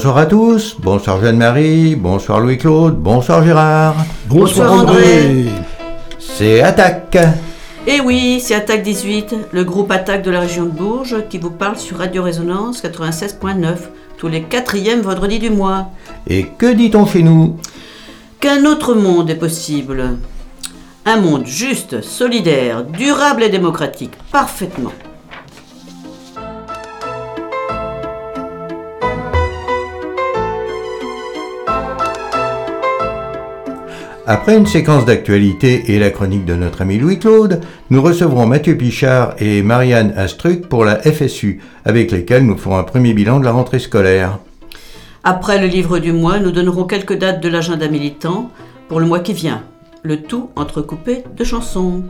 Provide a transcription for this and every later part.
Bonsoir à tous, bonsoir Jeanne-Marie, bonsoir Louis-Claude, bonsoir Gérard. Bonsoir, André. C'est Attaque. Et oui, c'est Attaque 18, le groupe Attaque de la région de Bourges qui vous parle sur Radio Résonance 96.9 tous les quatrièmes vendredis du mois. Et que dit-on chez nous? Qu'un autre monde est possible. Un monde juste, solidaire, durable et démocratique, parfaitement. Après une séquence d'actualité et la chronique de notre ami Louis-Claude, nous recevrons Mathieu Pichard et Marianne Astruc pour la FSU, avec lesquels nous ferons un premier bilan de la rentrée scolaire. Après le livre du mois, nous donnerons quelques dates de l'agenda militant pour le mois qui vient, le tout entrecoupé de chansons.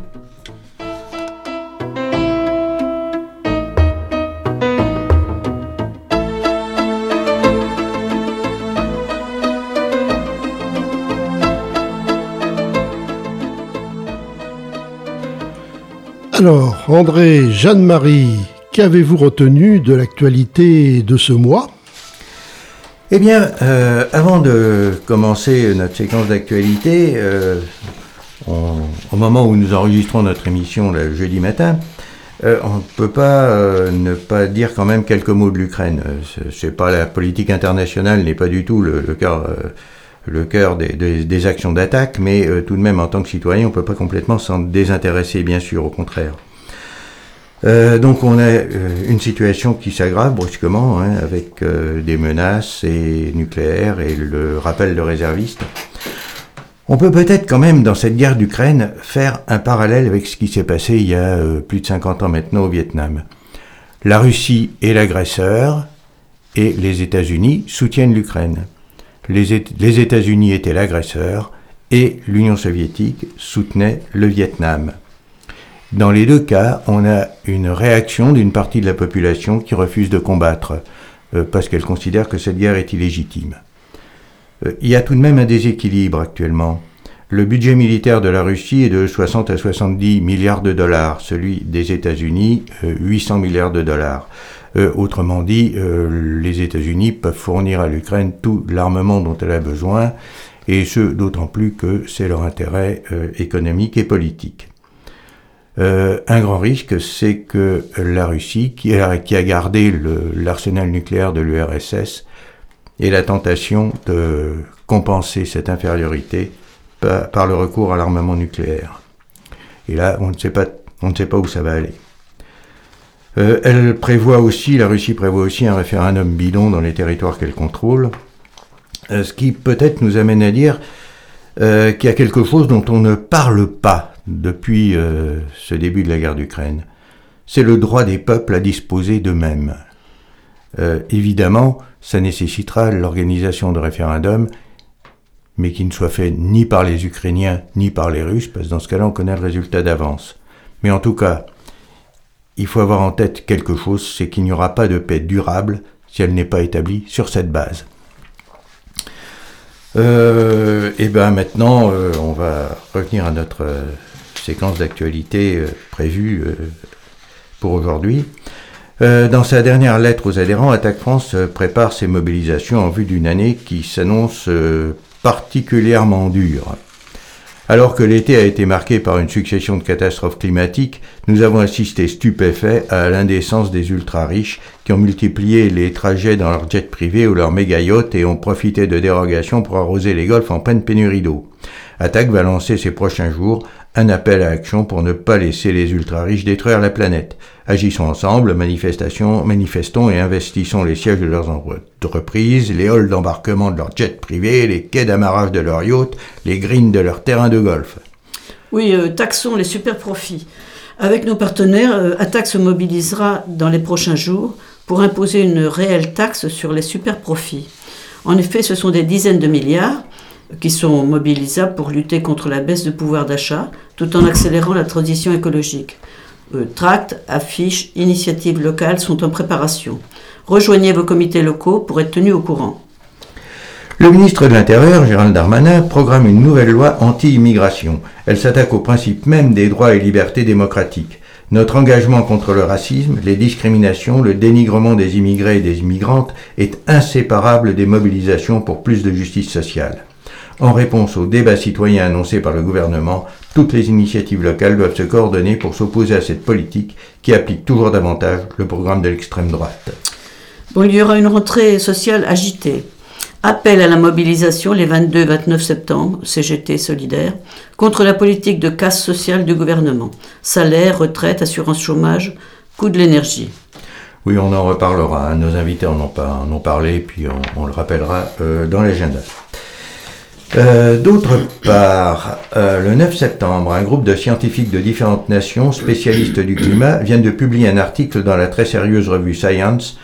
Alors, André, Jeanne-Marie, qu'avez-vous retenu de l'actualité de ce mois? Eh bien, euh, avant de commencer notre séquence d'actualité, euh, au moment où nous enregistrons notre émission le jeudi matin, euh, on ne peut pas ne pas dire quand même quelques mots de l'Ukraine. c'est pas la politique internationale n'est pas du tout le, cœur le cœur des, actions d'attaque, mais euh, tout de même, en tant que citoyen, on ne peut pas complètement s'en désintéresser, bien sûr, au contraire. Euh, donc on a euh, une situation qui s'aggrave brusquement, hein, avec des menaces et nucléaires et le rappel de réservistes. On peut peut-être quand même, dans cette guerre d'Ukraine, faire un parallèle avec ce qui s'est passé il y a plus de 50 ans maintenant au Vietnam. La Russie est l'agresseur et les États-Unis soutiennent l'Ukraine les États-Unis étaient l'agresseur et l'Union soviétique soutenait le Vietnam. Dans les deux cas, on a une réaction d'une partie de la population qui refuse de combattre euh, parce qu'elle considère que cette guerre est illégitime. Euh, il y a tout de même un déséquilibre actuellement. Le budget militaire de la Russie est de 60 à 70 milliards de dollars, celui des États-Unis 800 euh, milliards de dollars. Euh, autrement dit, euh, les États-Unis peuvent fournir à l'Ukraine tout l'armement dont elle a besoin, et ce d'autant plus que c'est leur intérêt euh, économique et politique. un grand risque, c'est que la Russie, qui a, gardé l'arsenal nucléaire de l'URSS, ait la tentation de compenser cette infériorité par, par le recours à l'armement nucléaire. Et là, on ne sait pas, on ne sait pas où ça va aller. Euh, elle prévoit aussi, la Russie prévoit aussi un référendum bidon dans les territoires qu'elle contrôle, euh, ce qui peut-être nous amène à dire euh, qu'il y a quelque chose dont on ne parle pas depuis ce début de la guerre d'Ukraine. C'est le droit des peuples à disposer d'eux-mêmes. évidemment, ça nécessitera l'organisation de référendums, mais qui ne soit fait ni par les Ukrainiens ni par les Russes, parce que dans ce cas-là, on connaît le résultat d'avance. Mais en tout cas, il faut avoir en tête quelque chose, c'est qu'il n'y aura pas de paix durable si elle n'est pas établie sur cette base. Euh, et bien maintenant, euh, on va revenir à notre euh, séquence d'actualité prévue pour aujourd'hui. dans sa dernière lettre aux adhérents, Attaque France prépare ses mobilisations en vue d'une année qui s'annonce particulièrement dure. Alors que l'été a été marqué par une succession de catastrophes climatiques, nous avons assisté stupéfaits à l'indécence des ultra-riches qui ont multiplié les trajets dans leurs jets privés ou leurs méga yachts et ont profité de dérogations pour arroser les golfs en pleine pénurie d'eau. Attaque va lancer ces prochains jours un appel à action pour ne pas laisser les ultra-riches détruire la planète. Agissons ensemble, manifestation, manifestons et investissons les sièges de leurs entreprises, les halls d'embarquement de leurs jets privés, les quais d'amarrage de leurs yachts, les greens de leurs terrains de golf. Oui, euh, taxons les super profits. Avec nos partenaires, euh, Attaque se mobilisera dans les prochains jours pour imposer une réelle taxe sur les super profits. En effet, ce sont des dizaines de milliards qui sont mobilisables pour lutter contre la baisse de pouvoir d'achat tout en accélérant la transition écologique. Euh, tracts, affiches, initiatives locales sont en préparation. Rejoignez vos comités locaux pour être tenus au courant. Le ministre de l'Intérieur, Gérald Darmanin, programme une nouvelle loi anti-immigration. Elle s'attaque au principe même des droits et libertés démocratiques. Notre engagement contre le racisme, les discriminations, le dénigrement des immigrés et des immigrantes est inséparable des mobilisations pour plus de justice sociale. En réponse aux débats citoyens annoncés par le gouvernement, toutes les initiatives locales doivent se coordonner pour s'opposer à cette politique qui applique toujours davantage le programme de l'extrême droite. Bon, il y aura une rentrée sociale agitée. Appel à la mobilisation les 22 et 29 septembre, CGT solidaire, contre la politique de casse sociale du gouvernement. Salaire, retraite, assurance chômage, coût de l'énergie. Oui, on en reparlera. Nos invités en ont, pas, en ont parlé, puis on, le rappellera euh, dans l'agenda. Euh, d'autre part, euh, le 9 septembre, un groupe de scientifiques de différentes nations, spécialistes du climat, vient de publier un article dans la très sérieuse revue Science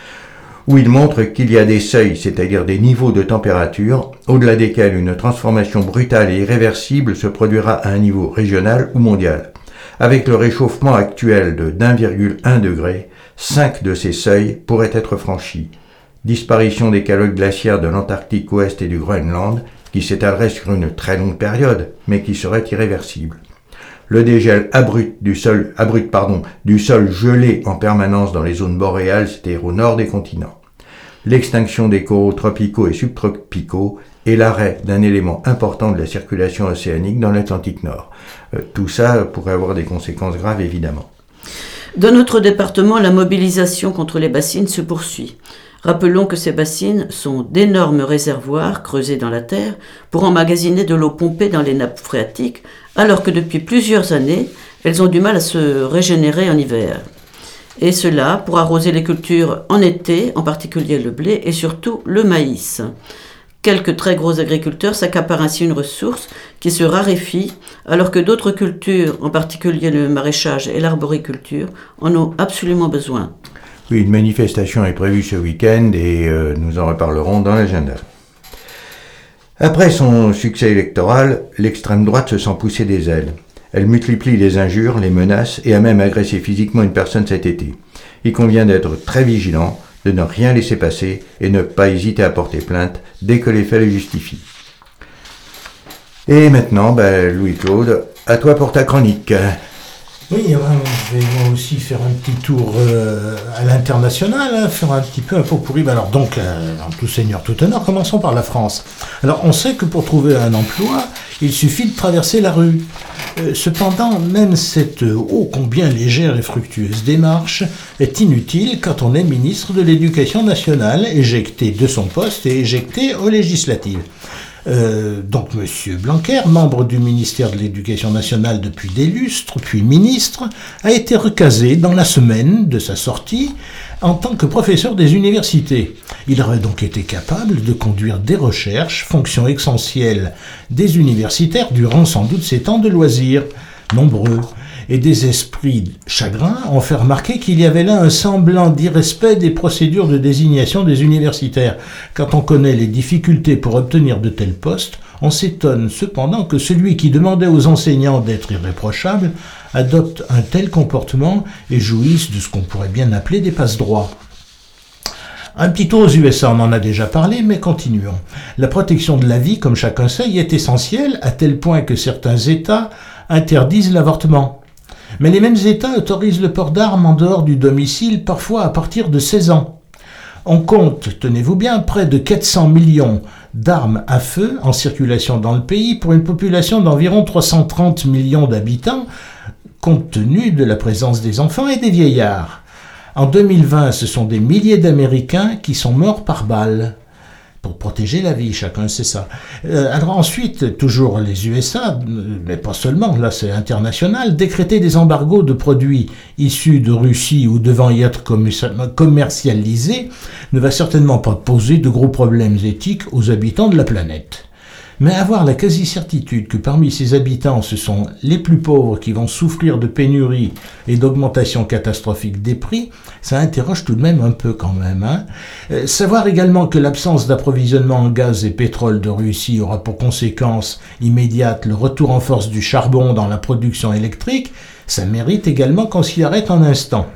où il montre qu'il y a des seuils, c'est-à-dire des niveaux de température, au-delà desquels une transformation brutale et irréversible se produira à un niveau régional ou mondial. Avec le réchauffement actuel de 1,1 degré, 5 de ces seuils pourraient être franchis. Disparition des calottes glaciaires de l'Antarctique ouest et du Groenland, qui s'étalerait sur une très longue période, mais qui serait irréversible le dégel abrupt du sol, abrupt, pardon, du sol gelé en permanence dans les zones boréales, c'est-à-dire au nord des continents, l'extinction des coraux tropicaux et subtropicaux et l'arrêt d'un élément important de la circulation océanique dans l'Atlantique Nord. Euh, tout ça pourrait avoir des conséquences graves, évidemment. Dans notre département, la mobilisation contre les bassines se poursuit. Rappelons que ces bassines sont d'énormes réservoirs creusés dans la terre pour emmagasiner de l'eau pompée dans les nappes phréatiques alors que depuis plusieurs années, elles ont du mal à se régénérer en hiver. Et cela pour arroser les cultures en été, en particulier le blé et surtout le maïs. Quelques très gros agriculteurs s'accaparent ainsi une ressource qui se raréfie, alors que d'autres cultures, en particulier le maraîchage et l'arboriculture, en ont absolument besoin. Oui, une manifestation est prévue ce week-end et euh, nous en reparlerons dans l'agenda. Après son succès électoral, l'extrême droite se sent pousser des ailes. Elle multiplie les injures, les menaces et a même agressé physiquement une personne cet été. Il convient d'être très vigilant, de ne rien laisser passer et ne pas hésiter à porter plainte dès que les faits le justifient. Et maintenant, ben, Louis-Claude, à toi pour ta chronique. Oui, je vais moi aussi faire un petit tour euh, à l'international, hein, faire un petit peu un pot pourri. Ben alors donc, euh, en tout seigneur, tout honneur, commençons par la France. Alors on sait que pour trouver un emploi, il suffit de traverser la rue. Euh, cependant, même cette ô combien légère et fructueuse démarche est inutile quand on est ministre de l'Éducation nationale, éjecté de son poste et éjecté aux législatives. Euh, donc M. Blanquer, membre du ministère de l'Éducation nationale depuis des lustres, puis ministre, a été recasé dans la semaine de sa sortie en tant que professeur des universités. Il aurait donc été capable de conduire des recherches, fonction essentielle des universitaires durant sans doute ces temps de loisirs, nombreux et des esprits chagrins ont fait remarquer qu'il y avait là un semblant d'irrespect des procédures de désignation des universitaires. Quand on connaît les difficultés pour obtenir de tels postes, on s'étonne cependant que celui qui demandait aux enseignants d'être irréprochables adopte un tel comportement et jouisse de ce qu'on pourrait bien appeler des passe-droits. Un petit tour aux USA, on en a déjà parlé, mais continuons. La protection de la vie, comme chacun sait, est essentielle, à tel point que certains États interdisent l'avortement. Mais les mêmes États autorisent le port d'armes en dehors du domicile, parfois à partir de 16 ans. On compte, tenez-vous bien, près de 400 millions d'armes à feu en circulation dans le pays pour une population d'environ 330 millions d'habitants, compte tenu de la présence des enfants et des vieillards. En 2020, ce sont des milliers d'Américains qui sont morts par balle pour protéger la vie, chacun sait ça. Euh, alors ensuite, toujours les USA, mais pas seulement, là c'est international, décréter des embargos de produits issus de Russie ou devant y être commercialisés ne va certainement pas poser de gros problèmes éthiques aux habitants de la planète. Mais avoir la quasi-certitude que parmi ces habitants, ce sont les plus pauvres qui vont souffrir de pénuries et d'augmentation catastrophique des prix, ça interroge tout de même un peu quand même. Hein. Euh, savoir également que l'absence d'approvisionnement en gaz et pétrole de Russie aura pour conséquence immédiate le retour en force du charbon dans la production électrique, ça mérite également qu'on s'y arrête un instant.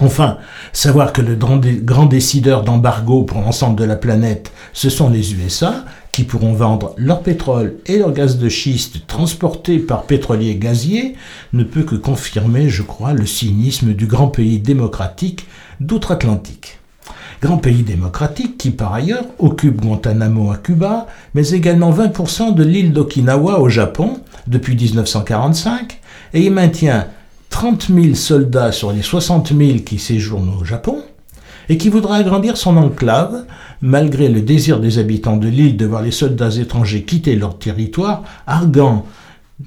Enfin, savoir que le grand décideur d'embargo pour l'ensemble de la planète, ce sont les USA, qui pourront vendre leur pétrole et leur gaz de schiste transportés par pétroliers gaziers, ne peut que confirmer, je crois, le cynisme du grand pays démocratique d'outre-Atlantique. Grand pays démocratique qui, par ailleurs, occupe Guantanamo à Cuba, mais également 20% de l'île d'Okinawa au Japon depuis 1945, et y maintient 30 000 soldats sur les 60 000 qui séjournent au Japon, et qui voudra agrandir son enclave, malgré le désir des habitants de l'île de voir les soldats étrangers quitter leur territoire, arguant,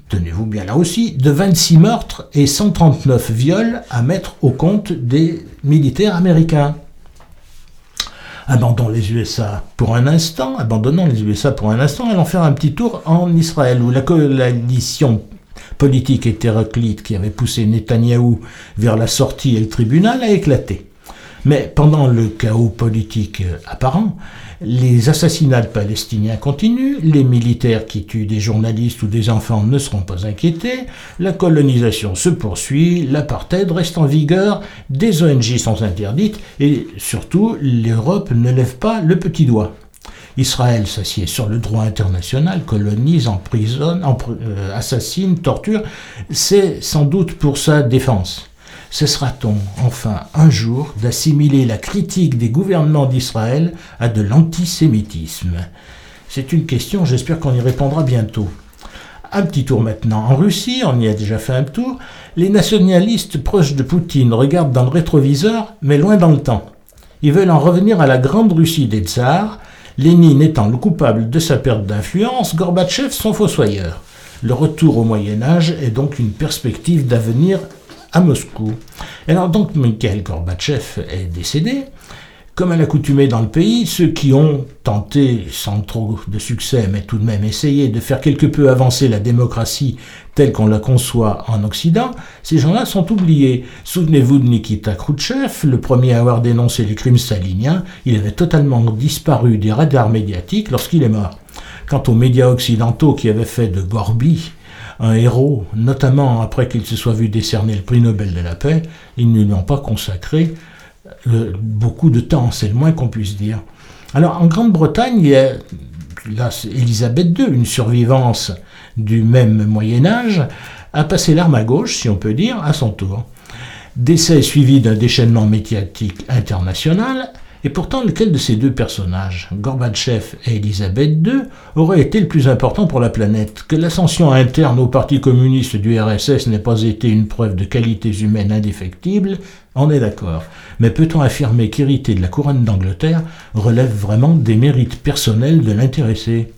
tenez-vous bien là aussi, de 26 meurtres et 139 viols à mettre au compte des militaires américains. Abandonnons les USA pour un instant, abandonnons les USA pour un instant, allons faire un petit tour en Israël, où la coalition politique hétéroclite qui avait poussé Netanyahou vers la sortie et le tribunal a éclaté. Mais pendant le chaos politique euh, apparent, les assassinats de Palestiniens continuent, les militaires qui tuent des journalistes ou des enfants ne seront pas inquiétés, la colonisation se poursuit, l'apartheid reste en vigueur, des ONG sont interdites et surtout l'Europe ne lève pas le petit doigt. Israël s'assied sur le droit international, colonise, emprisonne, euh, assassine, torture. C'est sans doute pour sa défense. Cessera-t-on enfin un jour d'assimiler la critique des gouvernements d'Israël à de l'antisémitisme? C'est une question, j'espère qu'on y répondra bientôt. Un petit tour maintenant en Russie, on y a déjà fait un tour. Les nationalistes proches de Poutine regardent dans le rétroviseur, mais loin dans le temps. Ils veulent en revenir à la grande Russie des tsars, Lénine étant le coupable de sa perte d'influence, Gorbatchev son fossoyeur. Le retour au Moyen Âge est donc une perspective d'avenir à Moscou. alors donc Mikhail Gorbatchev est décédé. Comme à l'accoutumée dans le pays, ceux qui ont tenté, sans trop de succès, mais tout de même essayé de faire quelque peu avancer la démocratie telle qu'on la conçoit en Occident, ces gens-là sont oubliés. Souvenez-vous de Nikita Khrouchtchev, le premier à avoir dénoncé les crimes staliniens, il avait totalement disparu des radars médiatiques lorsqu'il est mort. Quant aux médias occidentaux qui avaient fait de Gorby un héros, notamment après qu'il se soit vu décerner le prix Nobel de la paix, ils ne lui ont pas consacré euh, beaucoup de temps, c'est le moins qu'on puisse dire. Alors en Grande-Bretagne, il y a là, Elisabeth II, une survivance du même Moyen Âge, a passé l'arme à gauche, si on peut dire, à son tour. Décès suivi d'un déchaînement médiatique international, et pourtant, lequel de ces deux personnages, Gorbatchev et Elisabeth II, aurait été le plus important pour la planète? Que l'ascension interne au Parti communiste du RSS n'ait pas été une preuve de qualités humaines indéfectibles, on est d'accord. Mais peut-on affirmer qu'hériter de la couronne d'Angleterre relève vraiment des mérites personnels de l'intéressé?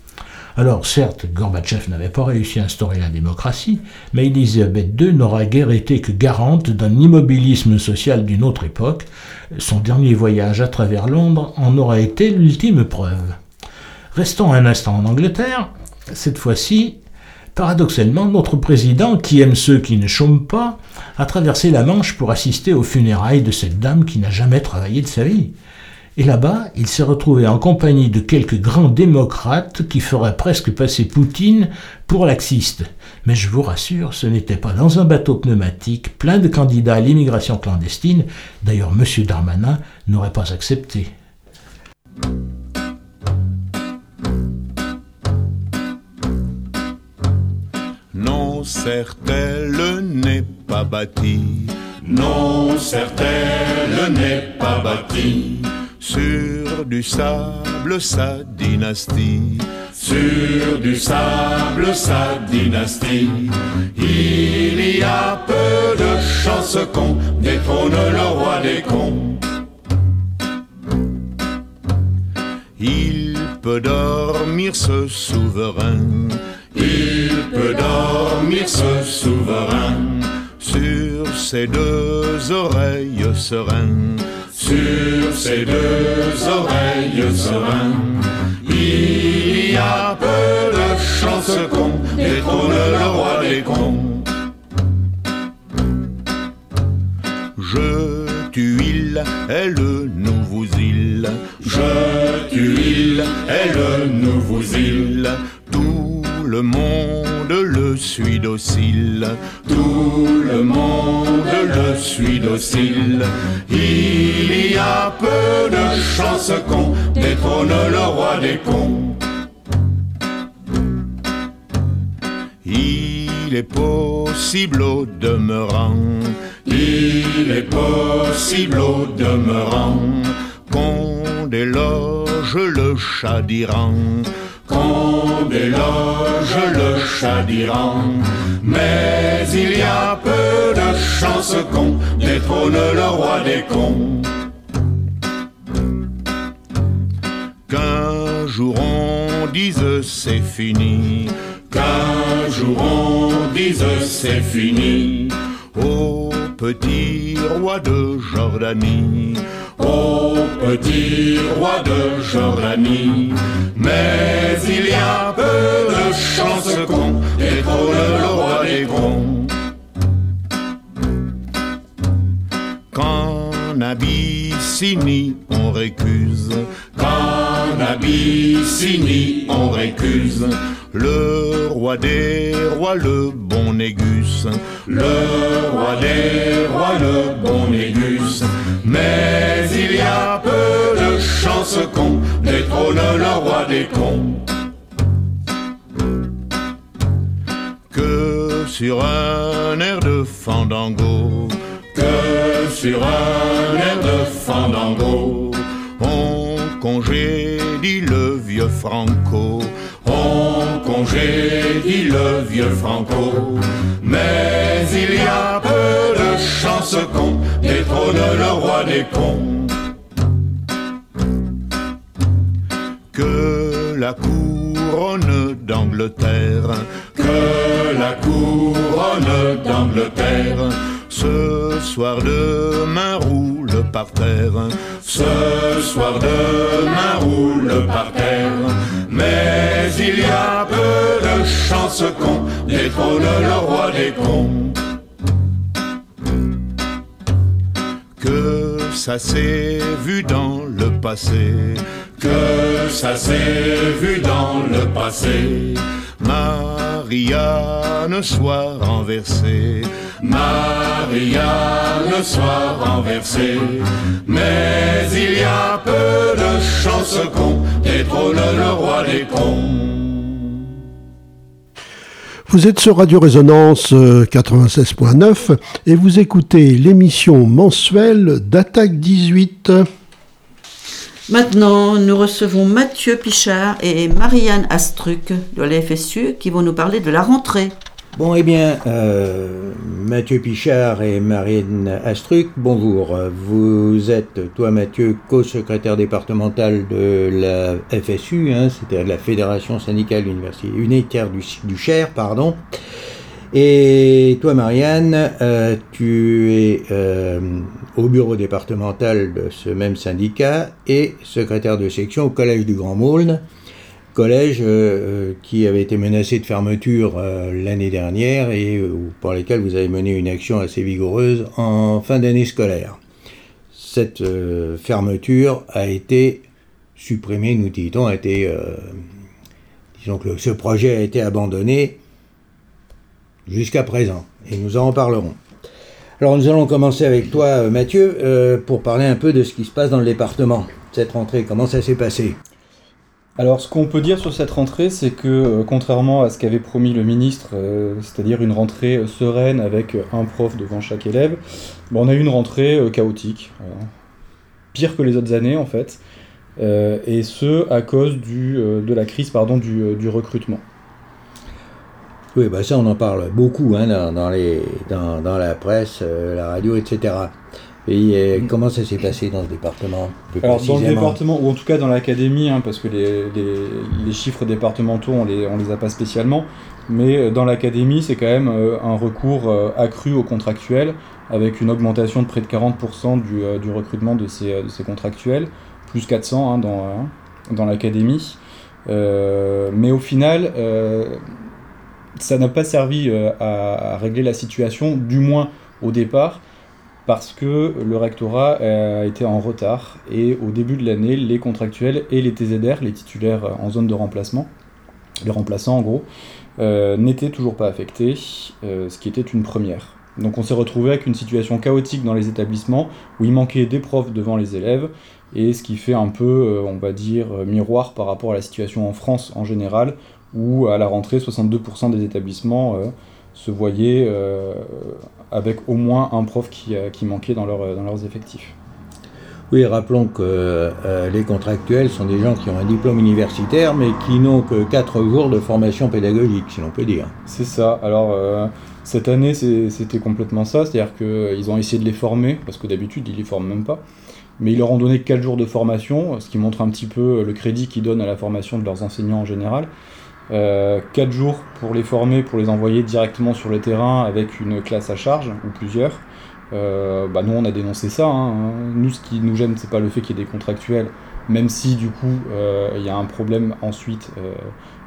Alors certes, Gorbatchev n'avait pas réussi à instaurer la démocratie, mais Elisabeth II n'aura guère été que garante d'un immobilisme social d'une autre époque. Son dernier voyage à travers Londres en aura été l'ultime preuve. Restons un instant en Angleterre. Cette fois-ci, paradoxalement, notre président, qui aime ceux qui ne chôment pas, a traversé la Manche pour assister aux funérailles de cette dame qui n'a jamais travaillé de sa vie. Et là-bas, il s'est retrouvé en compagnie de quelques grands démocrates qui feraient presque passer Poutine pour laxiste. Mais je vous rassure, ce n'était pas dans un bateau pneumatique plein de candidats à l'immigration clandestine. D'ailleurs, M. Darmanin n'aurait pas accepté. Non, le n'est pas bâti. Non, le n'est pas bâti sur du sable sa dynastie, sur du sable sa dynastie. Il y a peu de chances qu'on détrône le roi des cons. Il peut dormir ce souverain, il peut dormir ce souverain sur ses deux oreilles sereines sur ses deux oreilles sereines. Il y a peu de chances qu'on détrône le roi des cons. Je tue il est le nouveau île. Je tue il est le nouveau île. Tout le monde le suit docile, tout le monde le suit docile. Il y a peu de chance qu'on détrône le roi des cons. Il est possible au demeurant, il est possible au demeurant qu'on déloge le chat d'Iran qu'on déloge le chat d'Iran. Mais il y a peu de chance qu'on détrône le roi des cons. Qu'un jour on dise c'est fini, qu'un jour on dise c'est fini. Au petit roi de Jordanie, au petit roi de Jordanie. Mais il y a peu de chance qu'on détrône le roi des cons. Qu'en Abyssinie on récuse, qu'en Abyssinie on récuse. Le roi des rois, le bon Négus, le roi des rois, le bon Négus. Mais il y a peu de chance qu'on détrône le roi des cons. Que sur un air de fandango, que sur un air de fandango, on congédie le vieux Franco, on congédie le vieux Franco. Mais il y a peu de chance qu'on détrône le roi des cons. Que la couronne d'Angleterre, que la couronne d'Angleterre, ce soir demain roule par terre, ce soir demain roule par terre. Mais il y a peu de chance qu'on détrône le roi des cons. Que ça s'est vu dans le passé, que ça s'est vu dans le passé. Marianne soit renversée, Marianne soit renversée. Mais il y a peu de chance qu'on détrône le roi des cons. Vous êtes sur Radio Résonance euh, 96.9 et vous écoutez l'émission mensuelle d'Attaque 18. Maintenant, nous recevons Mathieu Pichard et Marianne Astruc de la FSU qui vont nous parler de la rentrée. Bon, eh bien, euh, Mathieu Pichard et Marianne Astruc, bonjour. Vous êtes, toi Mathieu, co-secrétaire départemental de la FSU, hein, c'est-à-dire la Fédération syndicale unitaire du, du Cher, pardon. Et toi Marianne, euh, tu es euh, au bureau départemental de ce même syndicat et secrétaire de section au Collège du Grand Maulne collège euh, qui avait été menacé de fermeture l'année dernière et pour lesquels vous avez mené une action assez vigoureuse en fin d'année scolaire. Cette fermeture a été supprimée, nous dit-on, a été, disons que ce projet a été abandonné jusqu'à présent et nous en reparlerons. Alors nous allons commencer avec toi Mathieu pour parler un peu de ce qui se passe dans le département. Cette rentrée, comment ça s'est passé? Alors, ce qu'on peut dire sur cette rentrée, c'est que, euh, contrairement à ce qu'avait promis le ministre, euh, c'est-à-dire une rentrée euh, sereine avec un prof devant chaque élève, on a eu une rentrée chaotique. Pire que les autres années, en fait. et ce, à cause du, de la crise pardon, du, du recrutement. Oui, bah ça, on en parle beaucoup hein, dans, dans, les, dans, dans la presse, la radio, etc. Et euh, comment ça s'est passé dans ce département Alors dans le département, ou en tout cas dans l'académie, hein, parce que les, les, les chiffres départementaux, on les, on les a pas spécialement, mais euh, dans l'académie, c'est quand même euh, un recours euh, accru aux contractuels, avec une augmentation de près de 40% du, euh, du recrutement de ces, de ces contractuels, plus 400 hein, dans, hein, dans l'académie. Euh, mais au final, euh, ça n'a pas servi euh, à, régler la situation, du moins au départ, parce que le rectorat a été en retard et au début de l'année, les contractuels et les TZR, les titulaires en zone de remplacement, les remplaçants en gros, euh, n'étaient toujours pas affectés, euh, ce qui était une première. Donc on s'est retrouvé avec une situation chaotique dans les établissements où il manquait des profs devant les élèves et ce qui fait un peu, euh, on va dire, euh, miroir par rapport à la situation en France en général où à la rentrée 62% des établissements euh, se voyaient avec au moins un prof qui, qui manquait dans, leur, dans leurs effectifs. Oui, rappelons que les contractuels sont des gens qui ont un diplôme universitaire, mais qui n'ont que 4 jours de formation pédagogique, si l'on peut dire. C'est ça. Alors, cette année, c'était complètement ça. C'est-à-dire qu'ils ont essayé de les former, parce que d'habitude, ils ne les forment même pas. Mais ils leur ont donné 4 jours de formation, ce qui montre un petit peu le crédit qu'ils donnent à la formation de leurs enseignants en général. Euh, 4 jours pour les former, pour les envoyer directement sur le terrain avec une classe à charge, ou plusieurs. Euh, bah nous, on a dénoncé ça. Hein. Nous, ce qui nous gêne, c'est pas le fait qu'il y ait des contractuels, même si du coup, euh, il y a un problème ensuite euh,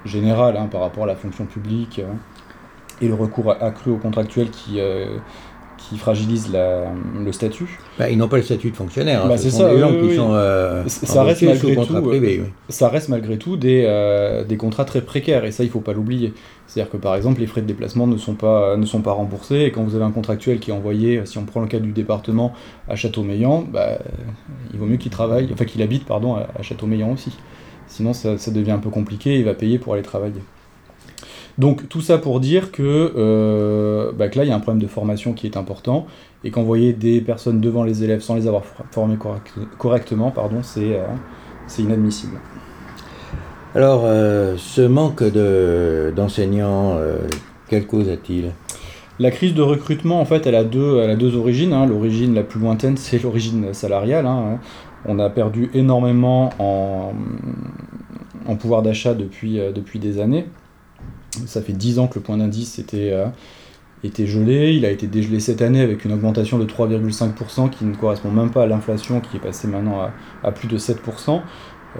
général hein, par rapport à la fonction publique et le recours accru aux contractuels qui, qui fragilise le statut. Bah, ils n'ont pas le statut de fonctionnaire. Bah, c'est ça. Des gens qui sont euh, ça reste malgré tout. Euh, ça reste malgré tout des, euh, des contrats très précaires et ça il faut pas l'oublier. C'est-à-dire que par exemple les frais de déplacement ne sont pas ne sont pas remboursés et quand vous avez un contractuel qui est envoyé, si on prend le cas du département à Châteaumeillan, bah, il vaut mieux qu'il travaille, enfin qu'il habite pardon à, à Châteaumeillan aussi. Sinon ça, ça devient un peu compliqué, il va payer pour aller travailler. Donc tout ça pour dire que, euh, bah, là, il y a un problème de formation qui est important, et qu'envoyer des personnes devant les élèves sans les avoir formés correctement, pardon, c'est euh, inadmissible. Alors, euh, ce manque d'enseignants, quelle cause a-t-il? La crise de recrutement, en fait, elle a deux, elle a deux origines. Hein. L'origine la plus lointaine, c'est l'origine salariale. Hein. On a perdu énormément en, en pouvoir d'achat depuis, depuis des années. Ça fait 10 ans que le point d'indice était, euh, était gelé. Il a été dégelé cette année avec une augmentation de 3,5% qui ne correspond même pas à l'inflation qui est passée maintenant à, plus de 7%.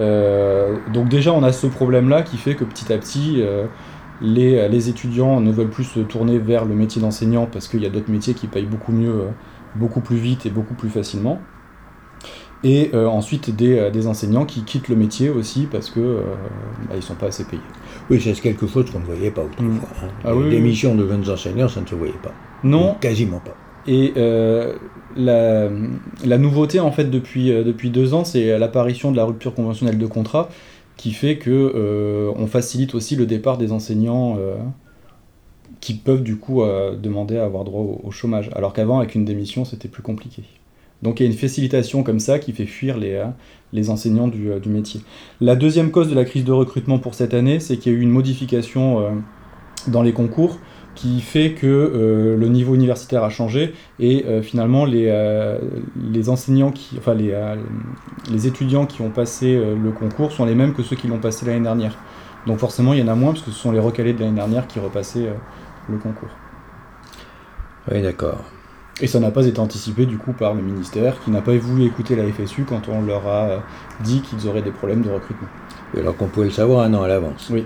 Euh, donc déjà on a ce problème-là qui fait que petit à petit euh, les, les, étudiants ne veulent plus se tourner vers le métier d'enseignant parce qu'il y a d'autres métiers qui payent beaucoup mieux, beaucoup plus vite et beaucoup plus facilement et ensuite des, des, enseignants qui quittent le métier aussi parce euh, bah, ils sont pas assez payés. Oui, c'est quelque chose qu'on ne voyait pas autrefois. Mm. Hein. Ah des missions de jeunes enseignants, ça ne se voyait pas. Non. quasiment pas. Et la, la, nouveauté, en fait, depuis, depuis deux ans, c'est l'apparition de la rupture conventionnelle de contrat qui fait que on facilite aussi le départ des enseignants qui peuvent du coup demander à avoir droit au chômage. Alors qu'avant, avec une démission, c'était plus compliqué. Donc il y a une facilitation comme ça qui fait fuir les, euh, les enseignants du, euh, du, métier. La deuxième cause de la crise de recrutement pour cette année, c'est qu'il y a eu une modification euh, dans les concours qui fait que le niveau universitaire a changé et finalement les, les enseignants qui, enfin les, les étudiants qui ont passé le concours sont les mêmes que ceux qui l'ont passé l'année dernière. Donc forcément il y en a moins parce que ce sont les recalés de l'année dernière qui repassaient le concours. Oui d'accord. Et ça n'a pas été anticipé du coup par le ministère qui n'a pas voulu écouter la FSU quand on leur a euh, dit qu'ils auraient des problèmes de recrutement. alors qu'on pouvait le savoir un an à l'avance. Oui.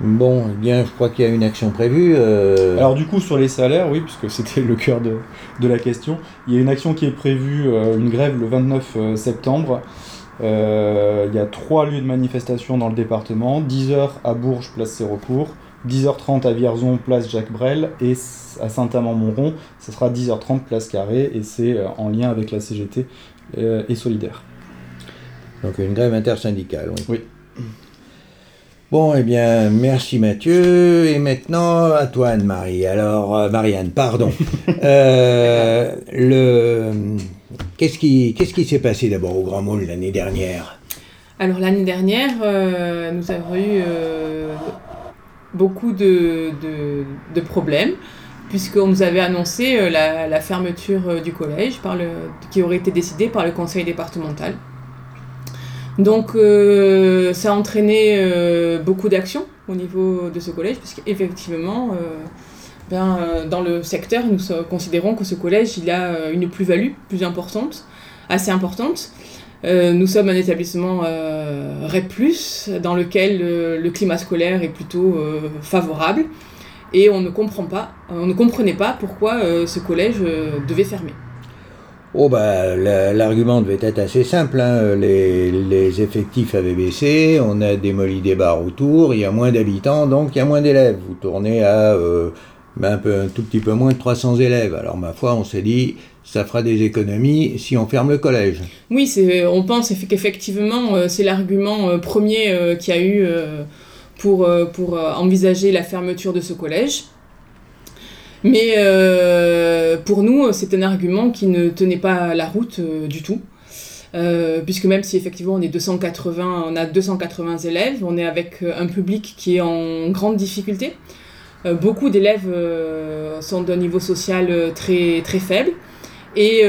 Bon, eh bien, je crois qu'il y a une action prévue. Euh. Alors du coup, sur les salaires, oui, puisque c'était le cœur de, de, la question, il y a une action qui est prévue, euh, une grève le 29 septembre. il y a trois lieux de manifestation dans le département, 10 h à Bourges, place Sérocourt, 10h30 à Vierzon, place Jacques Brel, et à Saint-Amand-Montrond, ce sera 10h30, place Carré, et c'est euh, en lien avec la CGT euh, et Solidaire. Donc une grève intersyndicale, oui. Oui. Bon, eh bien, merci Mathieu. Et maintenant, à toi Anne-Marie. Alors, euh, Marianne, pardon. le... Qu'est-ce qui qu'est-ce qui s'est passé d'abord au Grand Moule l'année dernière? Alors, l'année dernière, nous avons eu beaucoup de, problèmes, puisqu'on nous avait annoncé euh, la, fermeture euh, du collège par le, qui aurait été décidée par le conseil départemental. Donc euh, ça a entraîné beaucoup d'actions au niveau de ce collège, puisqu'effectivement, ben, dans le secteur, nous considérons que ce collège a une plus-value plus importante, assez importante. Euh, nous sommes un établissement euh, REP+, dans lequel euh, le climat scolaire est plutôt favorable, et on ne comprend pas, on ne comprenait pas pourquoi ce collège devait fermer. Oh bah l'argument devait être assez simple, hein. les, effectifs avaient baissé, on a démoli des bars autour, il y a moins d'habitants, donc il y a moins d'élèves. Vous tournez à un, peu, un tout petit peu moins de 300 élèves. Alors ma foi, on s'est dit, ça fera des économies si on ferme le collège. Oui, on pense qu'effectivement, euh, c'est l'argument euh, premier euh, qui a eu pour, envisager la fermeture de ce collège. Mais pour nous, c'est un argument qui ne tenait pas la route du tout. Puisque même si effectivement on est 280, on a 280 élèves, on est avec un public qui est en grande difficulté. beaucoup d'élèves sont d'un niveau social très, très faible. Et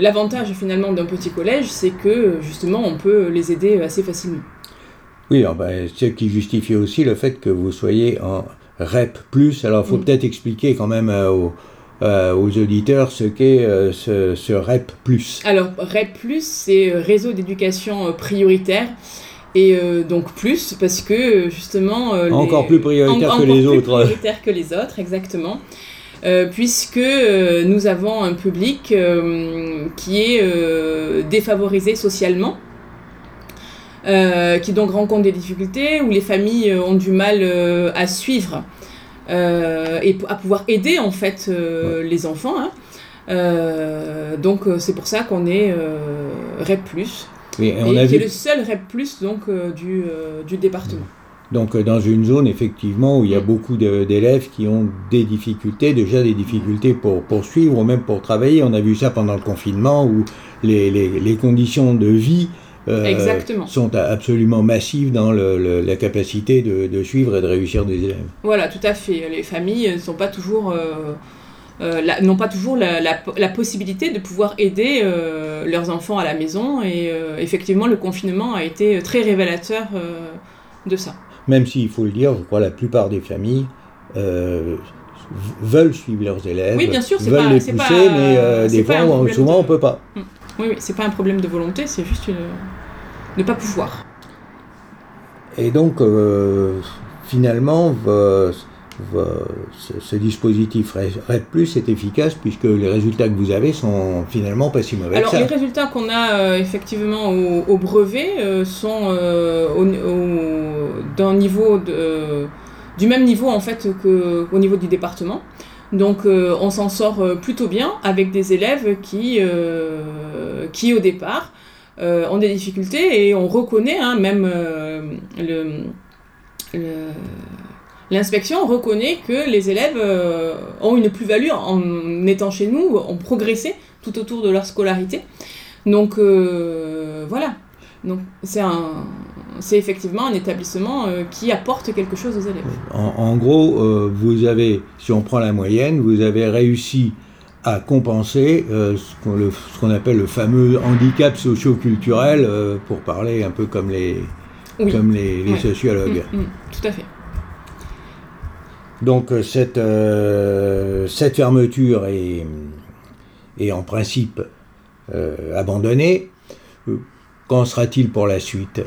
l'avantage finalement d'un petit collège, c'est que justement on peut les aider assez facilement. Oui, ben, ce qui justifie aussi le fait que vous soyez en, REP+. Alors, il faut mm. peut-être expliquer quand même euh, euh, aux, auditeurs ce qu'est euh, ce, REP+. Alors, REP+, c'est Réseau d'éducation prioritaire. Et donc plus, parce que justement... encore plus prioritaire que les plus autres. prioritaire que les autres, exactement. Puisque nous avons un public qui est défavorisé socialement, qui donc rencontre des difficultés, où les familles ont du mal à suivre euh, et à pouvoir aider en fait euh, les enfants. Hein. Euh, donc c'est pour ça qu'on est REP+, et, on a qui est le seul REP+, donc, du, du département. Donc dans une zone effectivement où il y a beaucoup d'élèves qui ont des difficultés, déjà des difficultés pour poursuivre ou même pour travailler. On a vu ça pendant le confinement où les, les, les conditions de vie euh, sont absolument massives dans la capacité de, suivre et de réussir des élèves. Voilà, tout à fait. Les familles n'ont pas toujours, euh, euh, la, pas toujours la, possibilité de pouvoir aider leurs enfants à la maison et effectivement le confinement a été très révélateur de ça. Même s'il faut le dire, je crois la plupart des familles veulent suivre leurs élèves, oui, bien sûr, veulent pas, les pousser, mais des fois, souvent, on ne peut pas. Mm. Oui, oui, c'est pas un problème de volonté, c'est juste une... ne pas pouvoir. Et donc, euh, finalement, ce, dispositif RED Plus est efficace puisque les résultats que vous avez sont finalement pas si mauvais. Alors, les résultats qu'on a euh, effectivement au, brevet euh, sont au, niveau de, du même niveau en fait qu'au niveau du département. Donc euh, on s'en sort euh, plutôt bien avec des élèves qui, euh, qui au départ, ont des difficultés et on reconnaît, hein, même l'inspection reconnaît que les élèves ont une plus-value en étant chez nous, ont progressé tout autour de leur scolarité. Donc voilà, donc c'est un, c'est effectivement un étapplement euh, qui apporte quelque chose aux élèves. En, gros, euh, vous avez, si on prend la moyenne, vous avez réussi à compenser euh, ce qu'on appelle le fameux handicap socio-culturel, pour parler un peu comme les, comme les, sociologues. Mm, mm, tout à fait. Donc cette, cette fermeture est, en principe abandonnée. Qu'en sera-t-il pour la suite?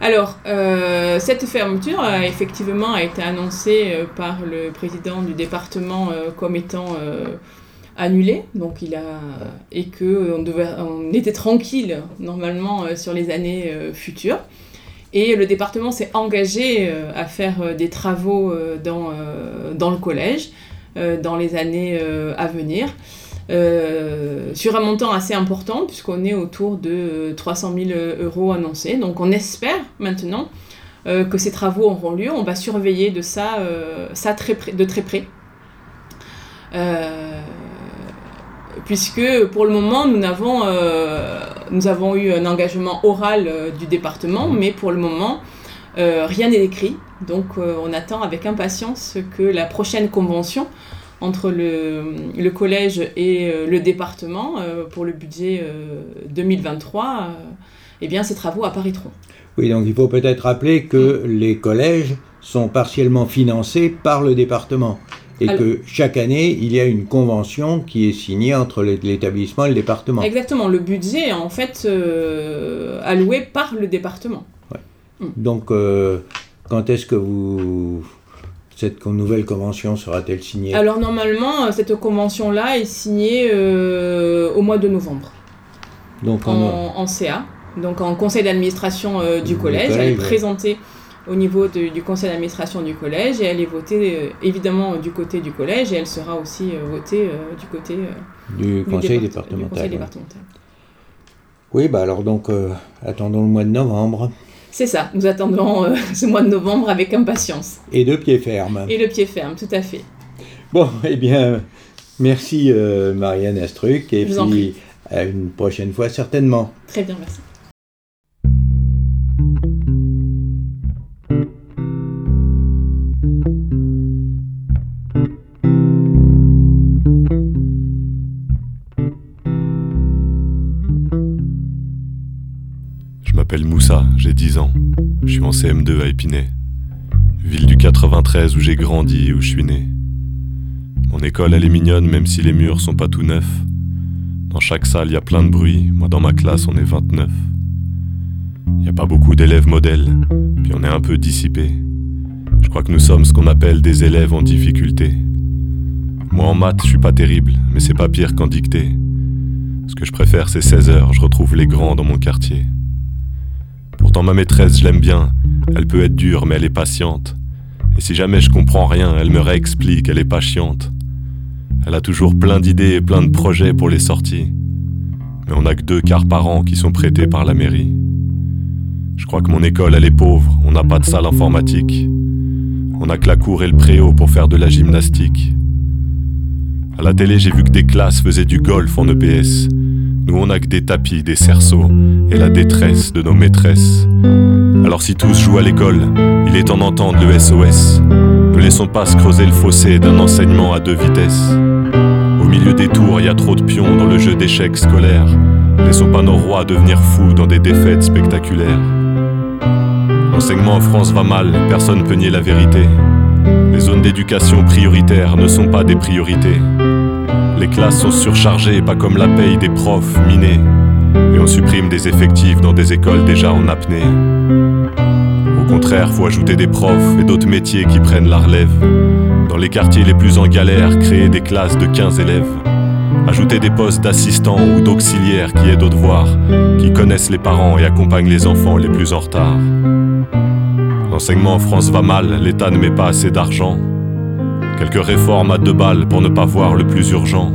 Alors, euh, cette fermeture a effectivement été annoncée euh, par le président du département euh, comme étant annulée, donc il a et que on, devait, on était tranquille normalement sur les années futures. Et le département s'est engagé à faire des travaux dans, dans le collège dans les années à venir. Euh, sur un montant assez important, puisqu'on est autour de 300 000 euros annoncés. Donc on espère maintenant euh, que ces travaux auront lieu. On va surveiller de ça, euh, ça très de très près. Puisque pour le moment, nous avons, nous avons eu un engagement oral du département, mais pour le moment, rien n'est écrit. Donc on attend avec impatience que la prochaine convention entre le, collège et euh, le département euh, pour le budget 2023, euh, eh bien, ces travaux apparaîtront. Oui, donc il faut peut-être rappeler que les collèges sont partiellement financés par le département et que chaque année, il y a une convention qui est signée entre l'établissement et le département. Exactement, le budget est en fait alloué par le département. Mm. Donc, quand est-ce que vous cette nouvelle convention sera-t-elle signée? Alors normalement, cette convention-là est signée euh, au mois de novembre. Donc en, CA, donc en conseil d'administration euh, du collège. elle est présentée au niveau du conseil d'administration du collège et elle est votée euh, évidemment du côté du collège et elle sera aussi votée du côté du, conseil départemental. Oui, bah alors donc attendons le mois de novembre. C'est ça, nous attendons euh, ce mois de novembre avec impatience. Et de pied ferme. Et le pied ferme, tout à fait. Bon, eh bien, merci euh, Marianne Astruc, et Je puis à une prochaine fois certainement. Très bien, merci. M'appelle Moussa, j'ai 10 ans. Je suis en CM2 à Épinay. Ville du 93 où j'ai grandi et où je suis né. Mon école, elle est mignonne même si les murs sont pas tout neufs. Dans chaque salle, il y a plein de bruit. Moi, dans ma classe, on est 29. Il n'y a pas beaucoup d'élèves modèles, puis on est un peu dissipé. Je crois que nous sommes ce qu'on appelle des élèves en difficulté. Moi, en maths, je suis pas terrible, mais c'est pas pire qu'en dictée. Ce que je préfère, c'est 16 heures, je retrouve les grands dans mon quartier. Pourtant ma maîtresse, je l'aime bien. Elle peut être dure, mais elle est patiente. Et si jamais je comprends rien, elle me réexplique, elle est pas chiante. Elle a toujours plein d'idées et plein de projets pour les sorties. Mais on n'a que deux quarts par an qui sont prêtés par la mairie. Je crois que mon école, elle est pauvre, on n'a pas de salle informatique. On n'a que la cour et le préau pour faire de la gymnastique. À la télé, j'ai vu que des classes faisaient du golf en EPS. Nous, on a que des tapis, des cerceaux et la détresse de nos maîtresses. Alors si tous jouent à l'école, il est temps d'entendre le SOS. Ne laissons pas se creuser le fossé d'un enseignement à deux vitesses. Au milieu des tours, il y a trop de pions dans le jeu d'échecs scolaires. Laissons pas nos rois devenir fous dans des défaites spectaculaires. L'enseignement en France va mal, personne peut nier la vérité. Les zones d'éducation prioritaires ne sont pas des priorités. Les classes sont surchargées, pas comme la paye des profs minés. Et on supprime des effectifs dans des écoles déjà en apnée. Au contraire, faut ajouter des profs et d'autres métiers qui prennent la relève. Dans les quartiers les plus en galère, créer des classes de 15 élèves. Ajouter des postes d'assistants ou d'auxiliaires qui aident aux devoirs, qui connaissent les parents et accompagnent les enfants les plus en retard. L'enseignement en France va mal, l'État ne met pas assez d'argent. Quelques réformes à deux balles pour ne pas voir le plus urgent.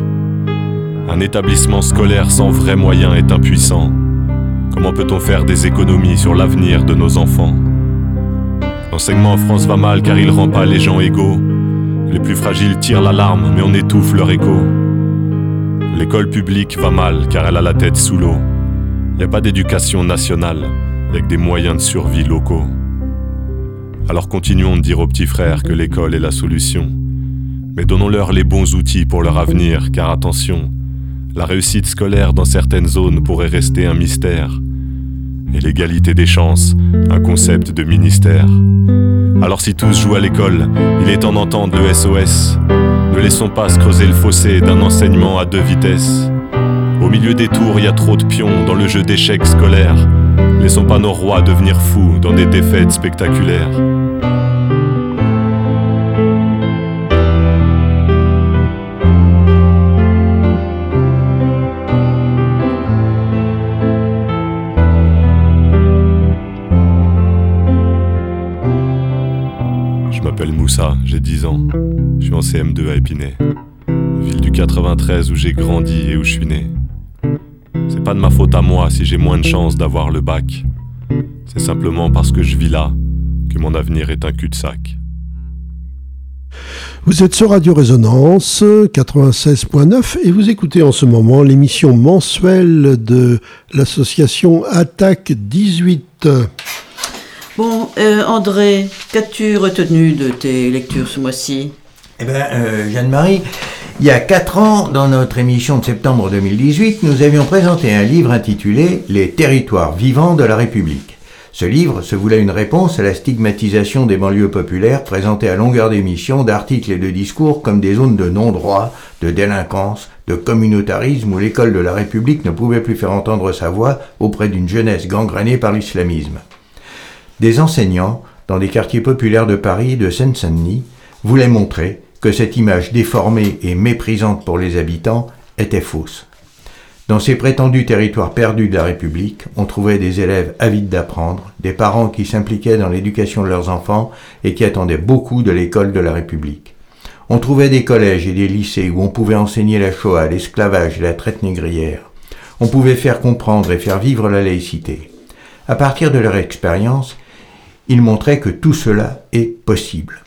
Un établissement scolaire sans vrais moyens est impuissant. Comment peut-on faire des économies sur l'avenir de nos enfants? L'enseignement en France va mal car il rend pas les gens égaux. Les plus fragiles tirent l'alarme mais on étouffe leur écho. L'école publique va mal car elle a la tête sous l'eau. Y a pas d'éducation nationale avec des moyens de survie locaux. Alors continuons de dire aux petits frères que l'école est la solution. Mais donnons-leur les bons outils pour leur avenir, car attention, la réussite scolaire dans certaines zones pourrait rester un mystère. Et l'égalité des chances, un concept de ministère. Alors si tous jouent à l'école, il est temps d'entendre le SOS. Ne laissons pas se creuser le fossé d'un enseignement à deux vitesses. Au milieu des tours, il y a trop de pions dans le jeu d'échecs scolaires. Laissons pas nos rois devenir fous dans des défaites spectaculaires. Je m'appelle Moussa, j'ai 10 ans. Je suis en CM2 à Épinay. Ville du 93 où j'ai grandi et où je suis né. C'est pas de ma faute à moi si j'ai moins de chances d'avoir le bac. C'est simplement parce que je vis là que mon avenir est un cul-de-sac. Vous êtes sur Radio Résonance 96.9 et vous écoutez en ce moment l'émission mensuelle de l'association Attaque 18. Bon, euh, André, qu'as-tu retenu de tes lectures ce mois-ci? Eh bien, euh, Jeanne-Marie, il y a 4 ans, dans notre émission de septembre 2018, nous avions présenté un livre intitulé Les territoires vivants de la République. Ce livre se voulait une réponse à la stigmatisation des banlieues populaires présentée à longueur d'émissions, d'articles et de discours comme des zones de non-droit, de délinquance, de communautarisme où l'école de la République ne pouvait plus faire entendre sa voix auprès d'une jeunesse gangrénée par l'islamisme. Des enseignants, dans des quartiers populaires de Paris et de Seine-Saint-Denis, voulaient montrer que cette image déformée et méprisante pour les habitants était fausse. Dans ces prétendus territoires perdus de la République, on trouvait des élèves avides d'apprendre, des parents qui s'impliquaient dans l'éducation de leurs enfants et qui attendaient beaucoup de l'école de la République. On trouvait des collèges et des lycées où on pouvait enseigner la Shoah, l'esclavage et la traite négrière. On pouvait faire comprendre et faire vivre la laïcité. À partir de leur expérience, ils montraient que tout cela est possible.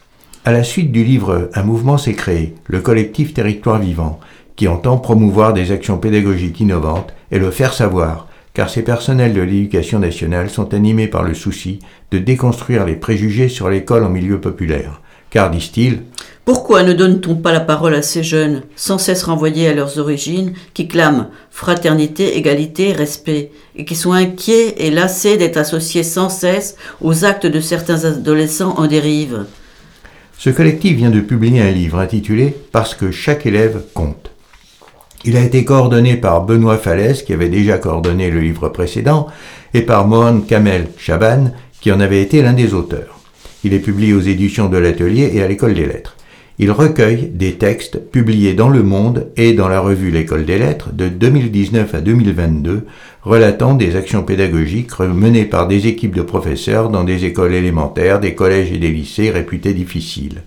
À la suite du livre, un mouvement s'est créé, le collectif Territoire Vivant, qui entend promouvoir des actions pédagogiques innovantes et le faire savoir, car ces personnels de l'éducation nationale sont animés par le souci de déconstruire les préjugés sur l'école en milieu populaire. Car, disent-ils, pourquoi ne donne-t-on pas la parole à ces jeunes, sans cesse renvoyés à leurs origines, qui clament fraternité, égalité, respect, et qui sont inquiets et lassés d'être associés sans cesse aux actes de certains adolescents en dérive? Ce collectif vient de publier un livre intitulé Parce que chaque élève compte. Il a été coordonné par Benoît Falaise, qui avait déjà coordonné le livre précédent, et par Mohan Kamel Chaban, qui en avait été l'un des auteurs. Il est publié aux éditions de l'Atelier et à l'École des Lettres. Il recueille des textes publiés dans Le Monde et dans la revue L'École des Lettres de 2019 à 2022 relatant des actions pédagogiques menées par des équipes de professeurs dans des écoles élémentaires, des collèges et des lycées réputés difficiles.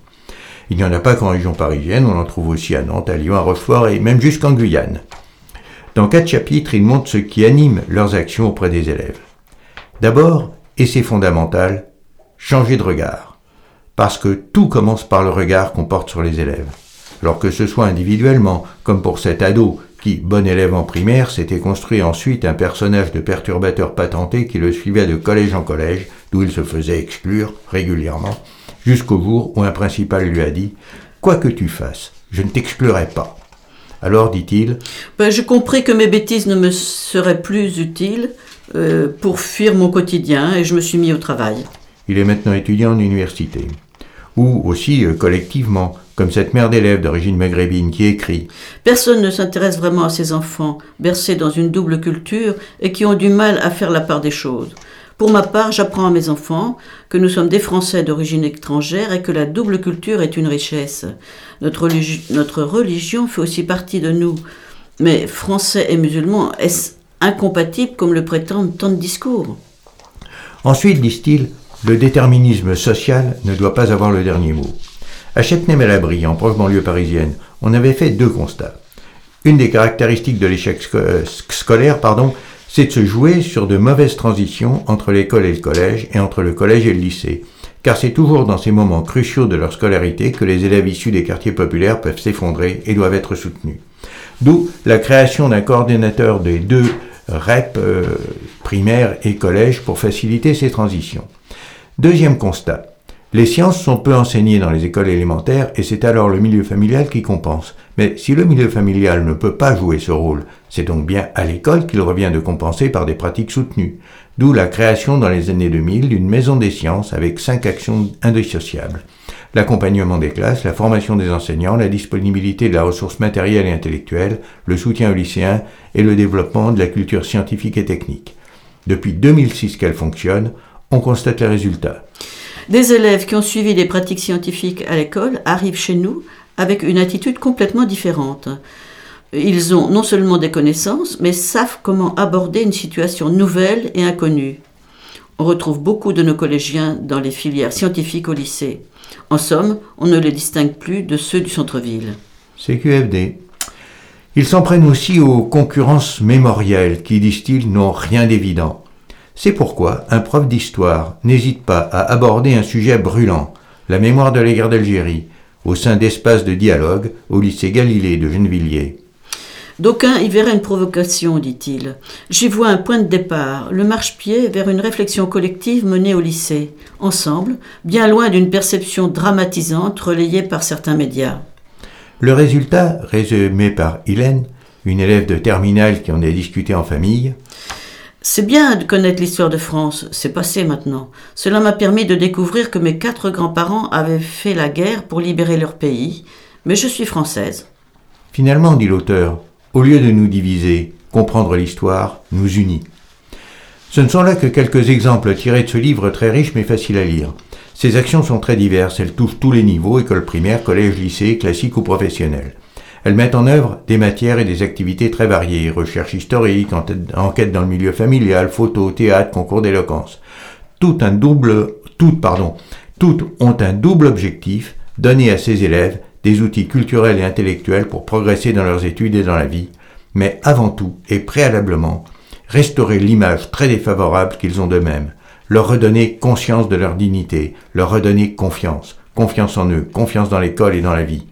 Il n'y en a pas qu'en région parisienne, on en trouve aussi à Nantes, à Lyon, à Rochefort et même jusqu'en Guyane. Dans quatre chapitres, il montre ce qui anime leurs actions auprès des élèves. D'abord, et c'est fondamental, changer de regard. Parce que tout commence par le regard qu'on porte sur les élèves. Alors que ce soit individuellement, comme pour cet ado qui, bon élève en primaire, s'était construit ensuite un personnage de perturbateur patenté qui le suivait de collège en collège, d'où il se faisait exclure régulièrement, jusqu'au jour où un principal lui a dit Quoi que tu fasses, je ne t'exclurai pas. Alors, dit-il ben, J'ai compris que mes bêtises ne me seraient plus utiles euh, pour fuir mon quotidien et je me suis mis au travail. Il est maintenant étudiant en université. Ou aussi euh, collectivement, comme cette mère d'élèves d'origine maghrébine qui écrit Personne ne s'intéresse vraiment à ces enfants, bercés dans une double culture et qui ont du mal à faire la part des choses. Pour ma part, j'apprends à mes enfants que nous sommes des Français d'origine étrangère et que la double culture est une richesse. Notre, notre religion fait aussi partie de nous. Mais Français et musulmans, est-ce incompatible comme le prétendent tant de discours? Ensuite, disent-ils, le déterminisme social ne doit pas avoir le dernier mot. À Châtenay-Malabry, en proche banlieue parisienne, on avait fait deux constats. Une des caractéristiques de l'échec euh, scolaire, pardon, c'est de se jouer sur de mauvaises transitions entre l'école et le collège et entre le collège et le lycée. Car c'est toujours dans ces moments cruciaux de leur scolarité que les élèves issus des quartiers populaires peuvent s'effondrer et doivent être soutenus. D'où la création d'un coordinateur des deux REP, euh, primaire et collège, pour faciliter ces transitions. Deuxième constat. Les sciences sont peu enseignées dans les écoles élémentaires et c'est alors le milieu familial qui compense. Mais si le milieu familial ne peut pas jouer ce rôle, c'est donc bien à l'école qu'il revient de compenser par des pratiques soutenues. D'où la création dans les années 2000 d'une maison des sciences avec cinq actions indissociables. L'accompagnement des classes, la formation des enseignants, la disponibilité de la ressource matérielle et intellectuelle, le soutien aux lycéens et le développement de la culture scientifique et technique. Depuis 2006 qu'elle fonctionne, on constate les résultats. Des élèves qui ont suivi des pratiques scientifiques à l'école arrivent chez nous avec une attitude complètement différente. Ils ont non seulement des connaissances, mais savent comment aborder une situation nouvelle et inconnue. On retrouve beaucoup de nos collégiens dans les filières scientifiques au lycée. En somme, on ne les distingue plus de ceux du centre-ville. CQFD. Ils s'en prennent aussi aux concurrences mémorielles qui, disent-ils, n'ont rien d'évident. C'est pourquoi un prof d'histoire n'hésite pas à aborder un sujet brûlant, la mémoire de la guerre d'Algérie, au sein d'espaces de dialogue au lycée Galilée de Gennevilliers. D'aucuns y verraient une provocation, dit-il. J'y vois un point de départ, le marche-pied vers une réflexion collective menée au lycée, ensemble, bien loin d'une perception dramatisante relayée par certains médias. Le résultat, résumé par Hélène, une élève de terminale qui en a discuté en famille, c'est bien de connaître l'histoire de France, c'est passé maintenant. Cela m'a permis de découvrir que mes quatre grands-parents avaient fait la guerre pour libérer leur pays, mais je suis française. Finalement, dit l'auteur, au lieu de nous diviser, comprendre l'histoire nous unit. Ce ne sont là que quelques exemples tirés de ce livre très riche mais facile à lire. Ces actions sont très diverses, elles touchent tous les niveaux, école primaire, collège, lycée, classique ou professionnel. Elles mettent en œuvre des matières et des activités très variées, recherche historique, enquête dans le milieu familial, photo, théâtre, concours d'éloquence. Tout un double, toutes, pardon, toutes ont un double objectif, donner à ces élèves des outils culturels et intellectuels pour progresser dans leurs études et dans la vie, mais avant tout et préalablement, restaurer l'image très défavorable qu'ils ont d'eux-mêmes, leur redonner conscience de leur dignité, leur redonner confiance, confiance en eux, confiance dans l'école et dans la vie.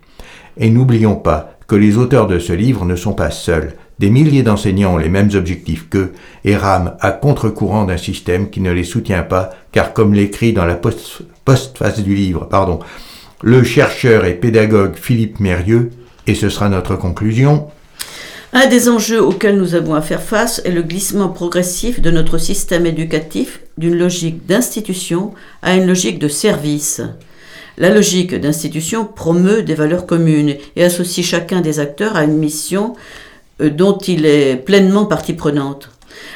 Et n'oublions pas que les auteurs de ce livre ne sont pas seuls. Des milliers d'enseignants ont les mêmes objectifs qu'eux et rament à contre-courant d'un système qui ne les soutient pas, car comme l'écrit dans la postface du livre, pardon, le chercheur et pédagogue Philippe Mérieux, et ce sera notre conclusion, un des enjeux auxquels nous avons à faire face est le glissement progressif de notre système éducatif d'une logique d'institution à une logique de service. La logique d'institution promeut des valeurs communes et associe chacun des acteurs à une mission euh, dont il est pleinement partie prenante.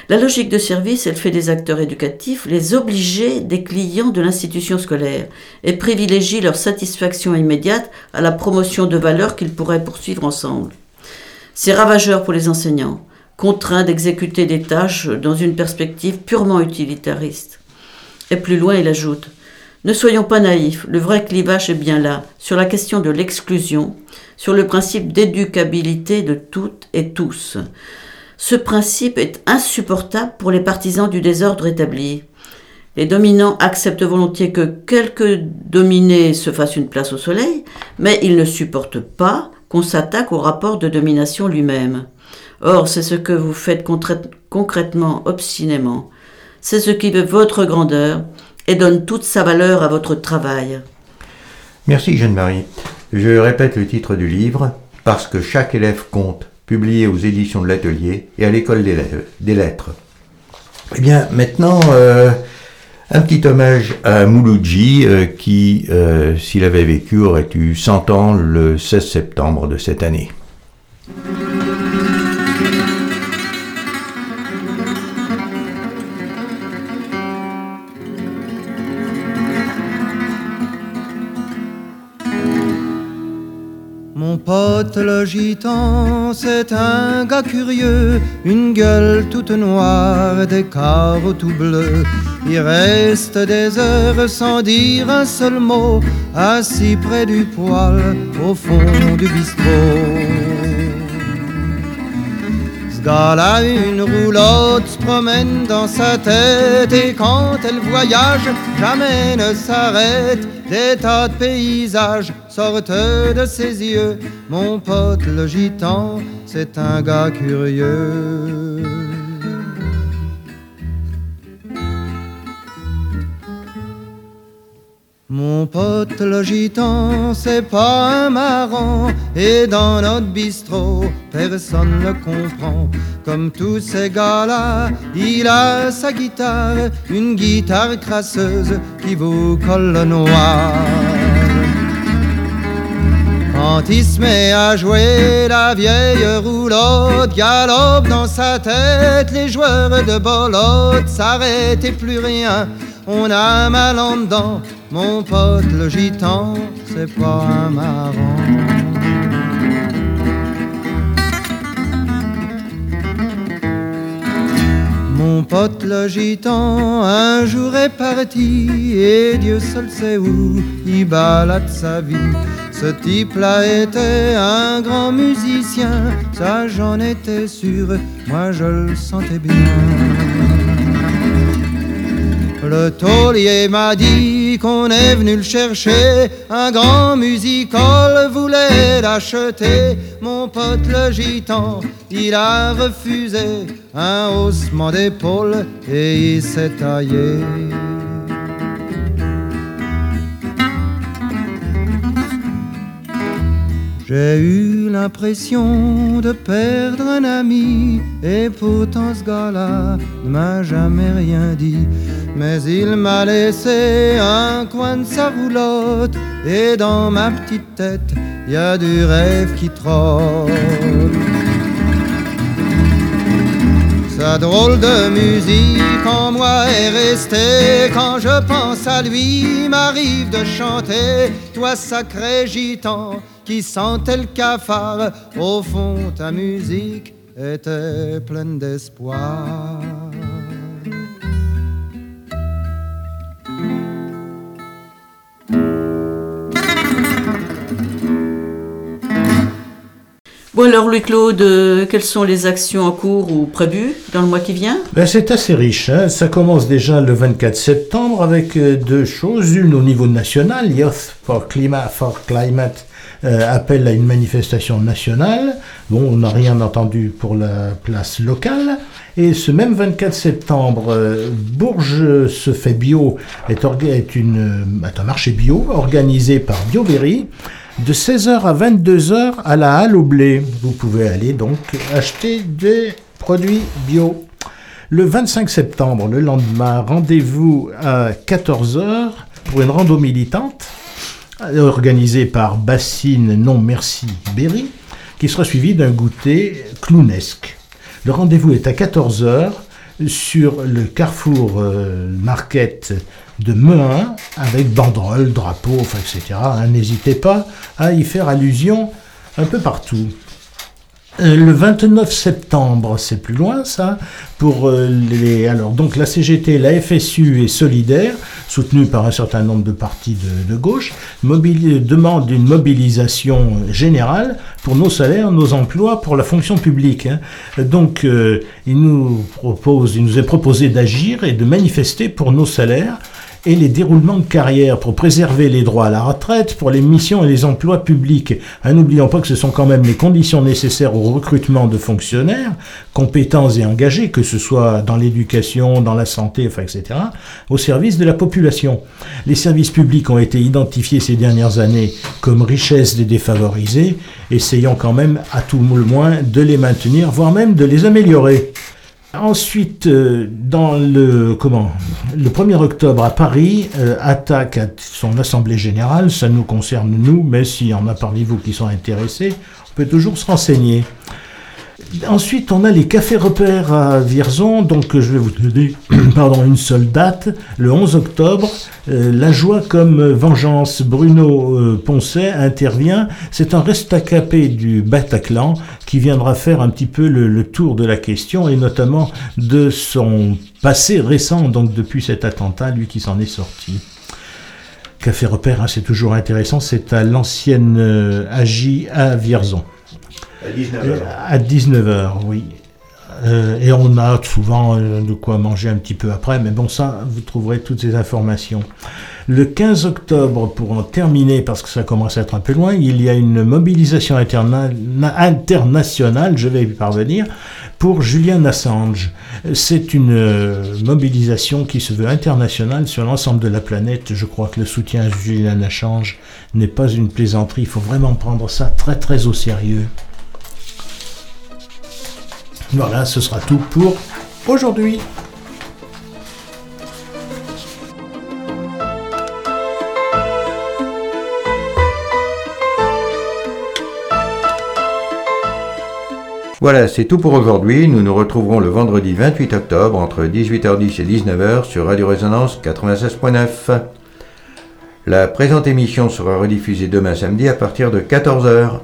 La logique de service, elle fait des acteurs éducatifs les obligés des clients de l'institution scolaire et privilégie leur satisfaction immédiate à la promotion de valeurs qu'ils pourraient poursuivre ensemble. C'est ravageur pour les enseignants, contraints d'exécuter des tâches dans une perspective purement utilitariste. Et plus loin, il ajoute Ne soyons pas naïfs, le vrai clivage est bien là, sur la question de l'exclusion, sur le principe d'éducabilité de toutes et tous. Ce principe est insupportable pour les partisans du désordre établi. Les dominants acceptent volontiers que quelques dominés se fassent une place au soleil, mais ils ne supportent pas qu'on s'attaque au rapport de domination lui-même. Or, c'est ce que vous faites concrètement, obstinément. C'est ce qui veut votre grandeur et donne toute sa valeur à votre travail. Merci Jeanne-Marie. Je répète le titre du livre, Parce que chaque élève compte, publié aux éditions de l'atelier et à l'école des lettres. Eh bien, maintenant, euh, un petit hommage à Mouloudji euh, qui, euh, s'il avait vécu, aurait eu 100 ans le 16 septembre de cette année. Mon pote le gitan, c'est un gars curieux, une gueule toute noire, des carreaux tout bleus. Il reste des heures sans dire un seul mot, assis près du poêle au fond du bistrot gars-là, une roulotte se promène dans sa tête et quand elle voyage, jamais ne s'arrête. Des tas de paysages sortent de ses yeux. Mon pote le gitan, c'est un gars curieux. Mon pote le gitan, c'est pas un marrant, et dans notre bistrot, personne ne comprend. Comme tous ces gars-là, il a sa guitare, une guitare crasseuse qui vous colle le noir. Quand il se met à jouer, la vieille roulotte galope dans sa tête, les joueurs de bolotte s'arrêtent et plus rien on a mal en dedans. Mon pote le gitan, c'est pas un marrant. Mon pote le gitan, un jour est parti et Dieu seul sait où il balade sa vie. Ce type-là était un grand musicien, ça j'en étais sûr, moi je le sentais bien. Le taulier m'a dit qu'on est venu le chercher. Un grand musical voulait l'acheter. Mon pote le gitan, il a refusé un haussement d'épaule et il s'est taillé. J'ai eu l'impression de perdre un ami, et pourtant ce gars-là ne m'a jamais rien dit. Mais il m'a laissé un coin de sa roulotte, et dans ma petite tête, y a du rêve qui trotte. Sa drôle de musique en moi est restée. Quand je pense à lui, m'arrive de chanter. Toi, sacré gitan, qui sentait le cafard, au fond, ta musique était pleine d'espoir. Bon alors Louis-Claude, euh, quelles sont les actions en cours ou prévues dans le mois qui vient? Ben, c'est assez riche. hein. Ça commence déjà le 24 septembre avec euh, deux choses. Une au niveau national, Youth for Climate, for Climate euh, appelle à une manifestation nationale. Bon, on n'a rien entendu pour la place locale. Et ce même 24 septembre, euh, Bourges se fait bio est, une, est un marché bio organisé par BioBerry de 16h à 22h à la Halle au blé. Vous pouvez aller donc acheter des produits bio. Le 25 septembre, le lendemain, rendez-vous à 14h pour une rando militante organisée par Bassine Non Merci Berry, qui sera suivie d'un goûter clownesque. Le rendez-vous est à 14h sur le carrefour euh, market de Meun avec banderoles, drapeaux, etc. hein. N'hésitez pas à y faire allusion un peu partout. Euh, Le 29 septembre, c'est plus loin ça, pour euh, les... Alors donc la CGT, la FSU et Solidaire, soutenus par un certain nombre de partis de, de gauche, mobili- demandent une mobilisation générale pour nos salaires, nos emplois, pour la fonction publique. hein. Donc euh, il, nous propose, il nous est proposé d'agir et de manifester pour nos salaires et les déroulements de carrière pour préserver les droits à la retraite, pour les missions et les emplois publics. Ah, N'oublions pas que ce sont quand même les conditions nécessaires au recrutement de fonctionnaires, compétents et engagés, que ce soit dans l'éducation, dans la santé, enfin, etc., au service de la population. Les services publics ont été identifiés ces dernières années comme richesse des défavorisés, essayons quand même à tout le moins de les maintenir, voire même de les améliorer. Ensuite, euh, dans le comment le 1er octobre à Paris, euh, attaque à son assemblée générale, ça nous concerne nous, mais s'il y en a parmi vous qui sont intéressés, on peut toujours se renseigner. Ensuite, on a les cafés repères à Vierzon, donc je vais vous donner pardon, une seule date, le 11 octobre. euh, la joie comme vengeance, Bruno euh, Poncet intervient. C'est un restacapé du Bataclan qui viendra faire un petit peu le, le tour de la question et notamment de son passé récent, donc depuis cet attentat, lui qui s'en est sorti. Café repère, hein, c'est toujours intéressant, c'est à l'ancienne euh, AJ à Vierzon. Euh, À 19h, oui. Euh, et on a souvent euh, de quoi manger un petit peu après, mais bon, ça, vous trouverez toutes ces informations. Le 15 octobre, pour en terminer, parce que ça commence à être un peu loin, il y a une mobilisation interna- na- internationale, je vais y parvenir, pour Julian Assange. C'est une euh, mobilisation qui se veut internationale sur l'ensemble de la planète. Je crois que le soutien à Julian Assange n'est pas une plaisanterie. Il faut vraiment prendre ça très très au sérieux. Voilà, ce sera tout pour aujourd'hui. Voilà, c'est tout pour aujourd'hui. Nous nous retrouverons le vendredi 28 octobre entre 18h10 et 19h sur Radio Résonance 96.9. La présente émission sera rediffusée demain samedi à partir de 14h.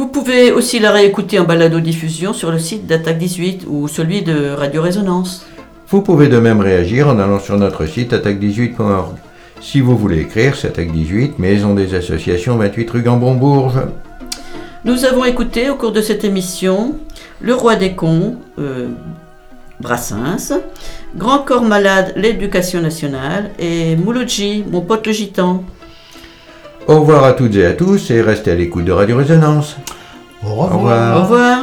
Vous pouvez aussi la réécouter en balado-diffusion sur le site d'Attaque 18 ou celui de Radio Résonance. Vous pouvez de même réagir en allant sur notre site attaque18.org. Si vous voulez écrire, c'est Attaque18, Maison des Associations 28 rue Gambon-Bourges. Nous avons écouté au cours de cette émission Le Roi des cons, euh, Brassens, Grand Corps Malade, l'Éducation nationale et Mouloudji, mon pote le gitan. Au revoir à toutes et à tous et restez à l'écoute de Radio Résonance. Au Au revoir. Au revoir.